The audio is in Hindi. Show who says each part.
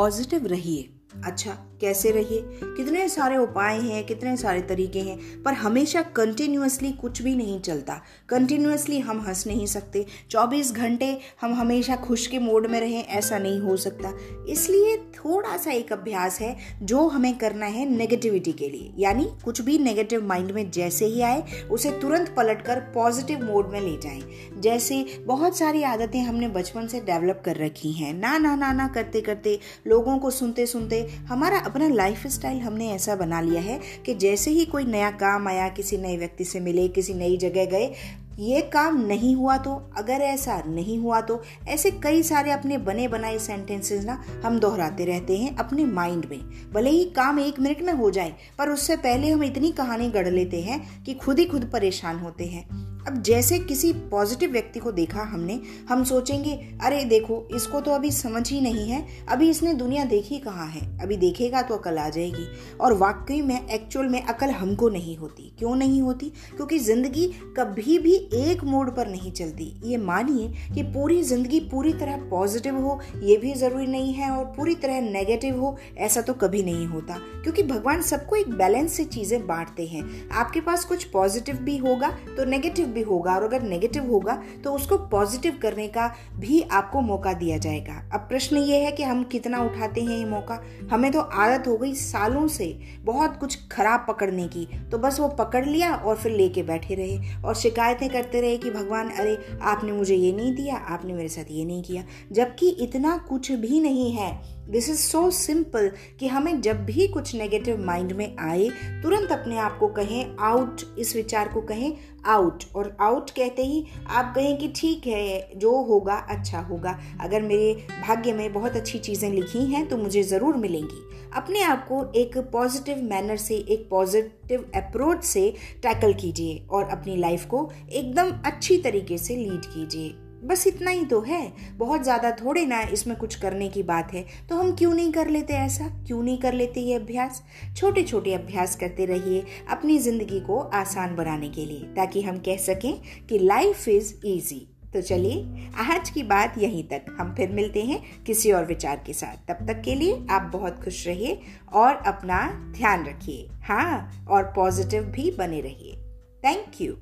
Speaker 1: पॉजिटिव रहिए। अच्छा कैसे रहिए? कितने सारे उपाय हैं, कितने सारे तरीके हैं, पर हमेशा कंटिन्यूसली कुछ भी नहीं चलता। कंटिन्यूसली हम हंस नहीं सकते। 24 घंटे हम हमेशा खुश के मोड में रहें, ऐसा नहीं हो सकता। इसलिए थोड़ा सा एक अभ्यास है, जो हमें करना है नेगेटिविटी के लिए। यानी कुछ भी नेगेटिव माइंड में जैसे ही आए, उसे तुरंत पलट कर पॉजिटिव मोड में ले जाएँ। जैसे बहुत सारी आदतें हमने बचपन से डेवलप कर रखी हैं। ना ना ना ना करते करते लोगों को सुनते सुनते हमारा अपना लाइफ स्टाइल हमने ऐसा बना लिया है कि जैसे ही कोई नया काम आया, किसी नए व्यक्ति से मिले, किसी नई जगह गए, ये काम नहीं हुआ तो अगर ऐसा नहीं हुआ तो ऐसे कई सारे अपने बने बनाए सेंटेंसेस ना हम दोहराते रहते हैं अपने माइंड में। भले ही काम एक मिनट में हो जाए, पर उससे पहले हम इतनी कहानी गढ़ लेते हैं कि खुद ही खुद परेशान होते हैं। अब जैसे किसी पॉजिटिव व्यक्ति को देखा हमने, हम सोचेंगे, अरे देखो, इसको तो अभी समझ ही नहीं है, अभी इसने दुनिया देखी कहाँ है? अभी देखेगा तो अकल आ जाएगी। और वाकई में एक्चुअल में अकल हमको नहीं होती। क्यों नहीं होती? क्योंकि ज़िंदगी कभी भी एक मोड पर नहीं चलती। ये मानिए कि पूरी ज़िंदगी पूरी तरह पॉजिटिव हो, ये भी ज़रूरी नहीं है, और पूरी तरह नेगेटिव हो, ऐसा तो कभी नहीं होता। क्योंकि भगवान सबको एक बैलेंस से चीज़ें बांटते हैं। आपके पास कुछ पॉजिटिव भी होगा तो नेगेटिव भी होगा और अगर नेगेटिव होगा तो उसको पॉजिटिव करने का भी आपको मौका दिया जाएगा। अब प्रश्न ये है कि हम कितना उठाते हैं ये मौका? हमें तो आदत हो गई सालों से बहुत कुछ खराब पकड़ने की। तो बस वो पकड़ लिया और फिर लेके बैठे रहे और शिकायतें करते रहे कि भगवान, अरे, आपने मुझे ये नहीं दिया, आपने मेरे साथ ये नहीं किया। जबकि इतना कुछ भी नहीं है। दिस इज़ सो सिंपल कि हमें जब भी कुछ नेगेटिव माइंड में आए, तुरंत अपने आप को कहें आउट इस विचार को कहें आउट और आउट कहते ही आप कहें कि ठीक है, जो होगा अच्छा होगा। अगर मेरे भाग्य में बहुत अच्छी चीज़ें लिखी हैं तो मुझे ज़रूर मिलेंगी। अपने आप को एक पॉजिटिव मैनर से, एक पॉजिटिव अप्रोच से टैकल कीजिए और अपनी लाइफ को एकदम अच्छी तरीके से लीड कीजिए। बस इतना ही तो है। बहुत ज़्यादा थोड़े ना इसमें कुछ करने की बात है। तो हम क्यों नहीं कर लेते ऐसा? क्यों नहीं कर लेते ये अभ्यास? छोटे छोटे अभ्यास करते रहिए अपनी ज़िंदगी को आसान बनाने के लिए, ताकि हम कह सकें कि लाइफ इज़ ईजी तो चलिए, आज की बात यहीं तक। हम फिर मिलते हैं किसी और विचार के साथ। तब तक के लिए आप बहुत खुश रहिए और अपना ध्यान रखिए। हाँ और पॉजिटिव भी बने रहिए। Thank you